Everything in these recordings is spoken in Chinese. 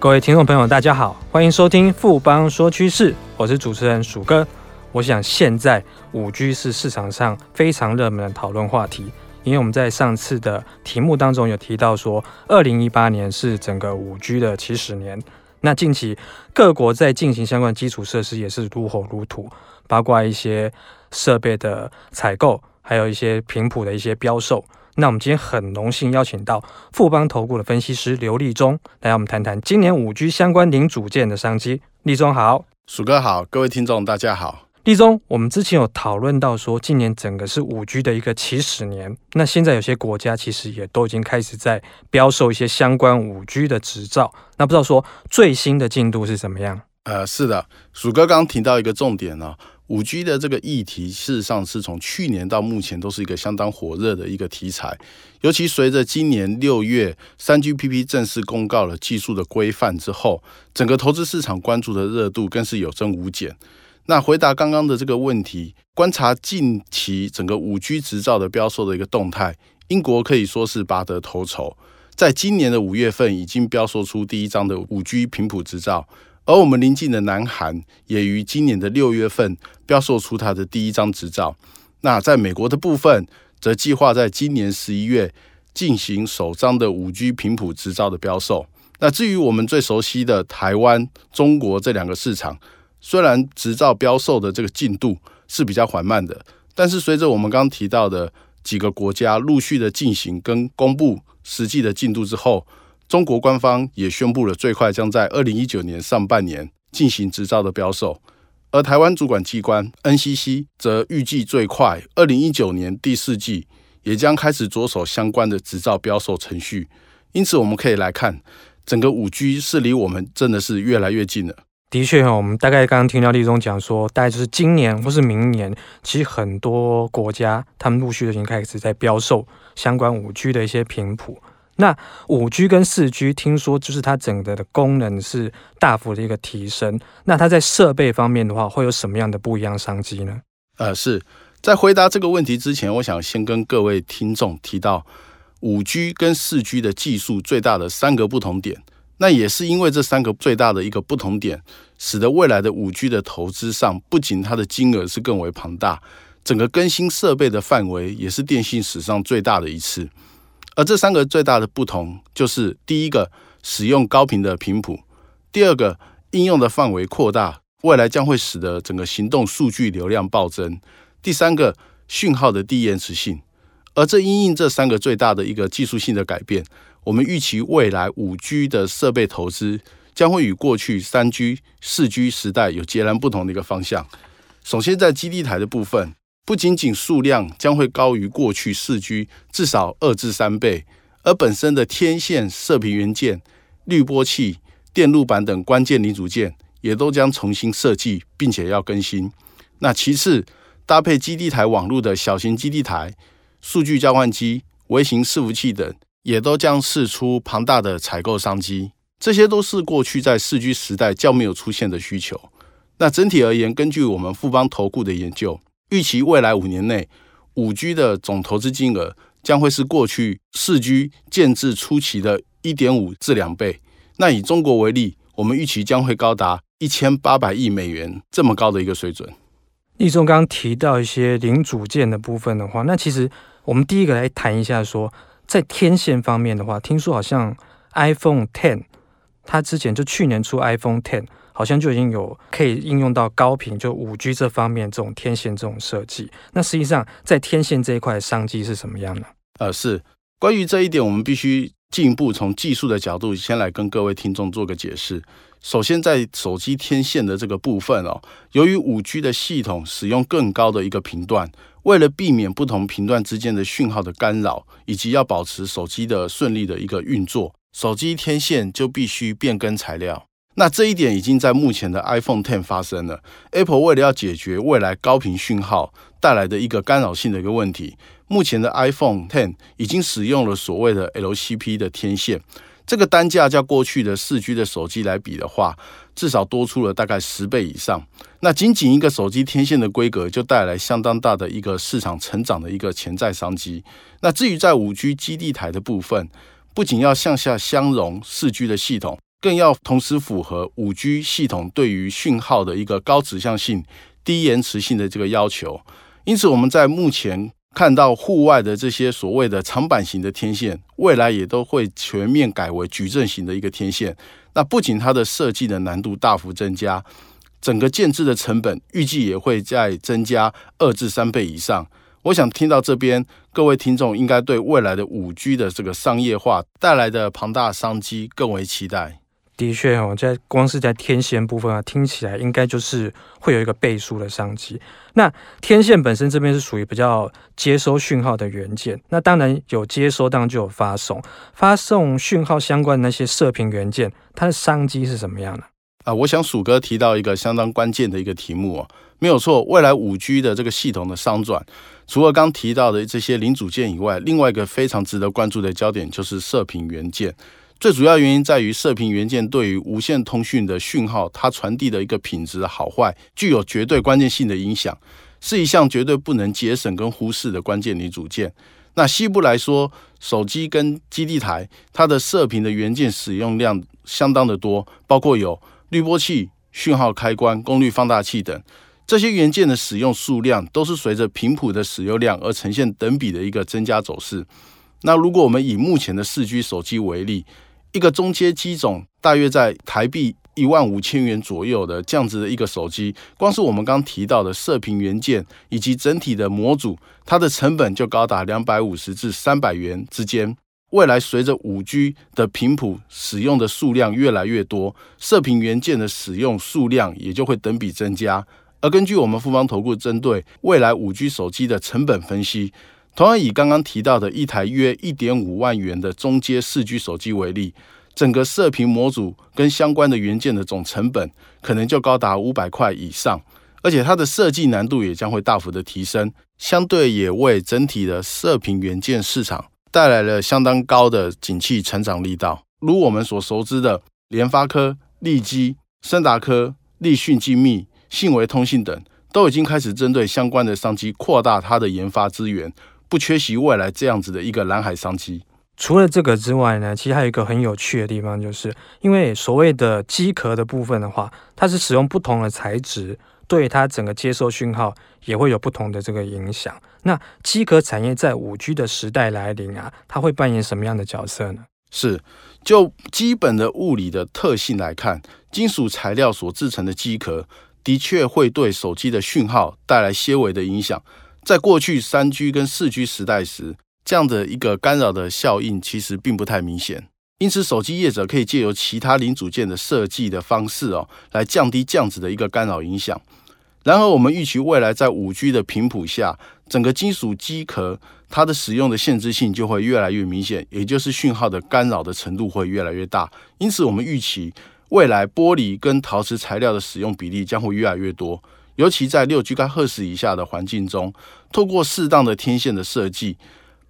各位听众朋友，大家好，欢迎收听富邦说趋势，我是主持人鼠哥。我想现在五 G 是市场上非常热门的讨论话题，因为我们在上次的题目当中有提到说，二零一八年是整个五 G 的起始年。那近期各国在进行相关基础设施也是如火如荼，包括一些设备的采购，还有一些频谱的一些标售。那我们今天很荣幸邀请到富邦投顾的分析师刘立忠来，我们谈谈今年五 G 相关零组件的商机。立忠好，鼠哥好，各位听众大家好。立忠，我们之前有讨论到说，今年整个是五 G 的一个起始年。那现在有些国家其实也都已经开始在标售一些相关五 G 的执照。那不知道说最新的进度是怎么样？呃，是的，鼠哥刚刚提到一个重点呢、哦。五 G 的这个议题，事实上是从去年到目前都是一个相当火热的一个题材。尤其随着今年六月三 GPP 正式公告了技术的规范之后，整个投资市场关注的热度更是有增无减。那回答刚刚的这个问题，观察近期整个五 G 执照的标售的一个动态，英国可以说是拔得头筹，在今年的五月份已经标售出第一张的五 G 频谱执照。而我们邻近的南韩也于今年的六月份标售出它的第一张执照。那在美国的部分，则计划在今年十一月进行首张的五 G 频谱执照的标售。那至于我们最熟悉的台湾、中国这两个市场，虽然执照标售的这个进度是比较缓慢的，但是随着我们刚刚提到的几个国家陆续的进行跟公布实际的进度之后。中国官方也宣布了，最快将在二零一九年上半年进行执照的标售，而台湾主管机关 NCC 则预计最快二零一九年第四季也将开始着手相关的执照标售程序。因此，我们可以来看，整个五 G 是离我们真的是越来越近了。的确哈，我们大概刚刚听到立忠讲说，大概就是今年或是明年，其实很多国家他们陆续已经开始在标售相关五 G 的一些频谱。那五 G 跟四 G 听说就是它整个的功能是大幅的一个提升。那它在设备方面的话，会有什么样的不一样商机呢？呃，是在回答这个问题之前，我想先跟各位听众提到五 G 跟四 G 的技术最大的三个不同点。那也是因为这三个最大的一个不同点，使得未来的五 G 的投资上，不仅它的金额是更为庞大，整个更新设备的范围也是电信史上最大的一次。而这三个最大的不同，就是第一个使用高频的频谱，第二个应用的范围扩大，未来将会使得整个行动数据流量暴增，第三个讯号的低延迟性。而这因应这三个最大的一个技术性的改变，我们预期未来五 G 的设备投资将会与过去三 G、四 G 时代有截然不同的一个方向。首先在基地台的部分。不仅仅数量将会高于过去四 G 至少二至三倍，而本身的天线、射频元件、滤波器、电路板等关键零组件也都将重新设计，并且要更新。那其次，搭配基地台网络的小型基地台、数据交换机、微型伺服器等，也都将释出庞大的采购商机。这些都是过去在四 G 时代较没有出现的需求。那整体而言，根据我们富邦投顾的研究。预期未来五年内，五 G 的总投资金额将会是过去四 G 建制初期的一点五至两倍。那以中国为例，我们预期将会高达一千八百亿美元这么高的一个水准。立忠刚提到一些零组件的部分的话，那其实我们第一个来谈一下说，在天线方面的话，听说好像 iPhone Ten，它之前就去年出 iPhone Ten。好像就已经有可以应用到高频，就五 G 这方面这种天线这种设计。那实际上在天线这一块商机是什么样的？呃，是关于这一点，我们必须进一步从技术的角度先来跟各位听众做个解释。首先，在手机天线的这个部分哦，由于五 G 的系统使用更高的一个频段，为了避免不同频段之间的讯号的干扰，以及要保持手机的顺利的一个运作，手机天线就必须变更材料。那这一点已经在目前的 iPhone Ten 发生了。Apple 为了要解决未来高频讯号带来的一个干扰性的一个问题，目前的 iPhone Ten 已经使用了所谓的 LCP 的天线。这个单价较过去的四 G 的手机来比的话，至少多出了大概十倍以上。那仅仅一个手机天线的规格，就带来相当大的一个市场成长的一个潜在商机。那至于在五 G 基地台的部分，不仅要向下相容四 G 的系统。更要同时符合五 G 系统对于讯号的一个高指向性、低延迟性的这个要求。因此，我们在目前看到户外的这些所谓的长板型的天线，未来也都会全面改为矩阵型的一个天线。那不仅它的设计的难度大幅增加，整个建置的成本预计也会再增加二至三倍以上。我想听到这边，各位听众应该对未来的五 G 的这个商业化带来的庞大商机更为期待。的确哦，在光是在天线部分啊，听起来应该就是会有一个倍数的商机。那天线本身这边是属于比较接收讯号的元件，那当然有接收，当然就有发送，发送讯号相关的那些射频元件，它的商机是什么样的？啊，我想鼠哥提到一个相当关键的一个题目哦，没有错，未来五 G 的这个系统的商转，除了刚提到的这些零组件以外，另外一个非常值得关注的焦点就是射频元件。最主要原因在于射频元件对于无线通讯的讯号，它传递的一个品质好坏，具有绝对关键性的影响，是一项绝对不能节省跟忽视的关键零组件。那西部来说，手机跟基地台，它的射频的元件使用量相当的多，包括有滤波器、讯号开关、功率放大器等，这些元件的使用数量都是随着频谱的使用量而呈现等比的一个增加走势。那如果我们以目前的四 G 手机为例，一个中阶机种大约在台币一万五千元左右的这样子的一个手机，光是我们刚提到的射频元件以及整体的模组，它的成本就高达两百五十至三百元之间。未来随着五 G 的频谱使用的数量越来越多，射频元件的使用数量也就会等比增加。而根据我们富邦投顾针对未来五 G 手机的成本分析。同样以刚刚提到的一台约一点五万元的中阶四 G 手机为例，整个射频模组跟相关的元件的总成本可能就高达五百块以上，而且它的设计难度也将会大幅的提升，相对也为整体的射频元件市场带来了相当高的景气成长力道。如我们所熟知的，联发科、力积、升达科、立讯精密、信维通信等，都已经开始针对相关的商机扩大它的研发资源。不缺席未来这样子的一个蓝海商机。除了这个之外呢，其实还有一个很有趣的地方，就是因为所谓的机壳的部分的话，它是使用不同的材质，对它整个接收讯号也会有不同的这个影响。那机壳产业在五 G 的时代来临啊，它会扮演什么样的角色呢？是就基本的物理的特性来看，金属材料所制成的机壳的确会对手机的讯号带来些微的影响。在过去三 G 跟四 G 时代时，这样的一个干扰的效应其实并不太明显，因此手机业者可以借由其他零组件的设计的方式哦，来降低这样子的一个干扰影响。然而，我们预期未来在五 G 的频谱下，整个金属机壳它的使用的限制性就会越来越明显，也就是讯号的干扰的程度会越来越大。因此，我们预期未来玻璃跟陶瓷材料的使用比例将会越来越多。尤其在六 GHz 以下的环境中，透过适当的天线的设计，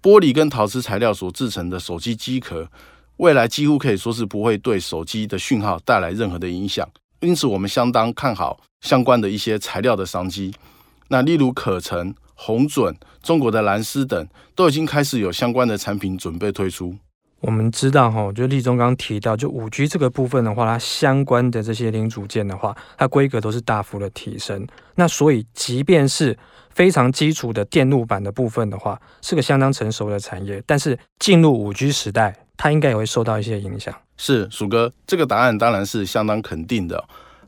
玻璃跟陶瓷材料所制成的手机机壳，未来几乎可以说是不会对手机的讯号带来任何的影响。因此，我们相当看好相关的一些材料的商机。那例如可成、红准、中国的蓝思等，都已经开始有相关的产品准备推出。我们知道哈，就立中刚提到，就五 G 这个部分的话，它相关的这些零组件的话，它规格都是大幅的提升。那所以，即便是非常基础的电路板的部分的话，是个相当成熟的产业。但是进入五 G 时代，它应该也会受到一些影响。是，鼠哥，这个答案当然是相当肯定的。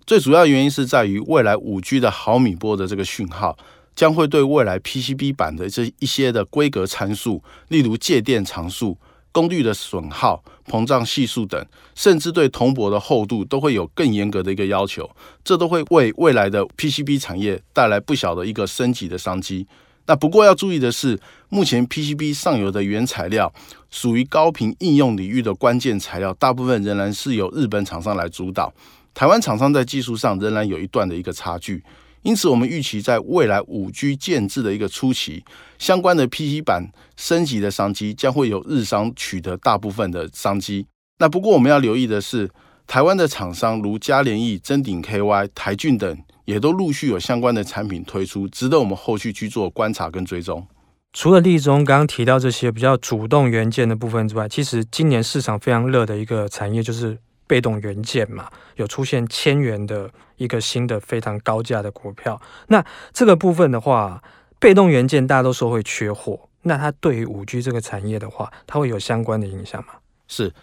最主要原因是在于未来五 G 的毫米波的这个讯号，将会对未来 PCB 板的这一些的规格参数，例如介电常数。功率的损耗、膨胀系数等，甚至对铜箔的厚度都会有更严格的一个要求，这都会为未来的 PCB 产业带来不小的一个升级的商机。那不过要注意的是，目前 PCB 上游的原材料属于高频应用领域的关键材料，大部分仍然是由日本厂商来主导，台湾厂商在技术上仍然有一段的一个差距。因此，我们预期在未来五 G 建制的一个初期，相关的 PC 板升级的商机将会由日商取得大部分的商机。那不过我们要留意的是，台湾的厂商如嘉联益、臻鼎 KY、台俊等，也都陆续有相关的产品推出，值得我们后续去做观察跟追踪。除了立中刚刚提到这些比较主动元件的部分之外，其实今年市场非常热的一个产业就是被动元件嘛，有出现千元的一个新的非常高价的股票。那这个部分的话，被动元件大家都说会缺货，那它对于五 G 这个产业的话，它会有相关的影响吗？是，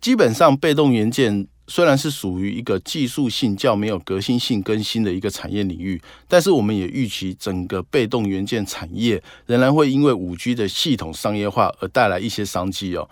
基本上被动元件虽然是属于一个技术性较没有革新性更新的一个产业领域，但是我们也预期整个被动元件产业仍然会因为五 G 的系统商业化而带来一些商机哦。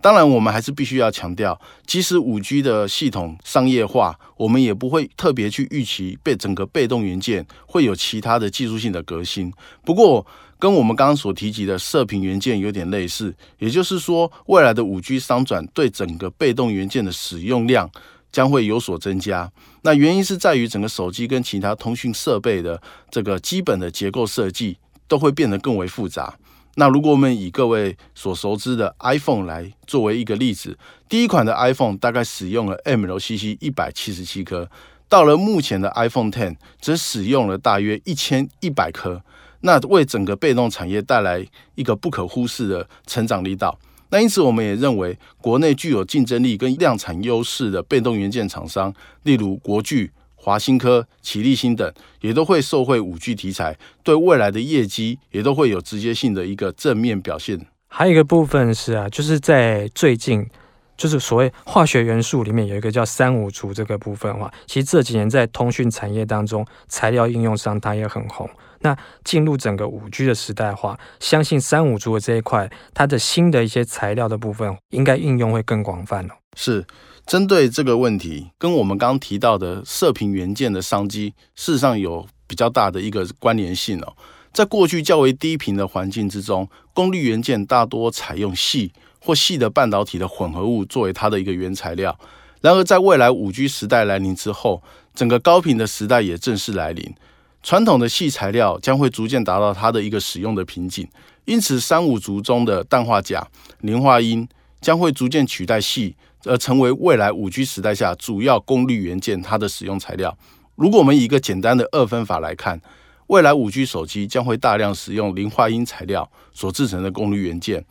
当然，我们还是必须要强调，即使五 G 的系统商业化，我们也不会特别去预期被整个被动元件会有其他的技术性的革新。不过，跟我们刚刚所提及的射频元件有点类似，也就是说，未来的五 G 商转对整个被动元件的使用量将会有所增加。那原因是在于整个手机跟其他通讯设备的这个基本的结构设计都会变得更为复杂。那如果我们以各位所熟知的 iPhone 来作为一个例子，第一款的 iPhone 大概使用了 MLCC 一百七十七颗，到了目前的 iPhone Ten 则使用了大约一千一百颗，那为整个被动产业带来一个不可忽视的成长力道。那因此，我们也认为国内具有竞争力跟量产优势的被动元件厂商，例如国巨。华新科、奇力新等也都会受惠五 G 题材，对未来的业绩也都会有直接性的一个正面表现。还有一个部分是啊，就是在最近，就是所谓化学元素里面有一个叫三五族这个部分的话，其实这几年在通讯产业当中，材料应用上它也很红。那进入整个五 G 的时代的话，相信三五族的这一块，它的新的一些材料的部分，应该应用会更广泛哦。是。针对这个问题，跟我们刚提到的射频元件的商机，事实上有比较大的一个关联性哦。在过去较为低频的环境之中，功率元件大多采用矽或矽的半导体的混合物作为它的一个原材料。然而，在未来五 G 时代来临之后，整个高频的时代也正式来临，传统的矽材料将会逐渐达到它的一个使用的瓶颈。因此，三五族中的氮化镓、磷化銦将会逐渐取代矽。而成为未来五 G 时代下主要功率元件它的使用材料。如果我们以一个简单的二分法来看，未来五 G 手机将会大量使用磷化铟材料所制成的功率元件，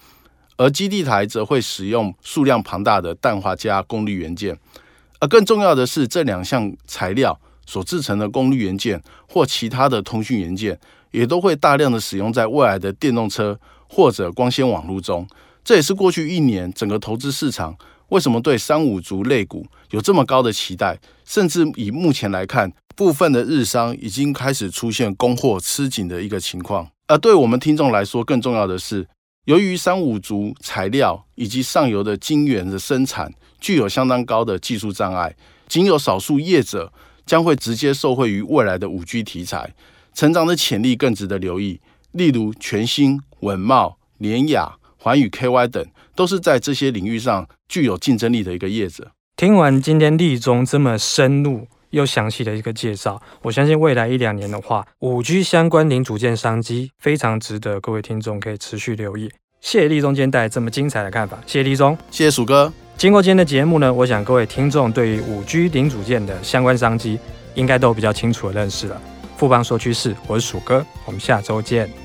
而基地台则会使用数量庞大的氮化镓功率元件。而更重要的是，这两项材料所制成的功率元件或其他的通讯元件，也都会大量的使用在未来的电动车或者光纤网络中。这也是过去一年整个投资市场。为什么对三五族类股有这么高的期待？甚至以目前来看，部分的日商已经开始出现供货吃紧的一个情况。而对我们听众来说，更重要的是，由于三五族材料以及上游的晶圆的生产具有相当高的技术障碍，仅有少数业者将会直接受惠于未来的五 G 题材，成长的潜力更值得留意。例如全新、稳茂、联雅、环宇 KY 等。都是在这些领域上具有竞争力的一个业者。听完今天立中这么深入又详细的一个介绍，我相信未来一两年的话，五 G 相关零组件商机非常值得各位听众可以持续留意。谢谢立中今天带来这么精彩的看法，谢谢立中，谢谢鼠哥。经过今天的节目呢，我想各位听众对于五 G 零组件的相关商机应该都比较清楚的认识了。富邦说趋势，我是鼠哥，我们下周见。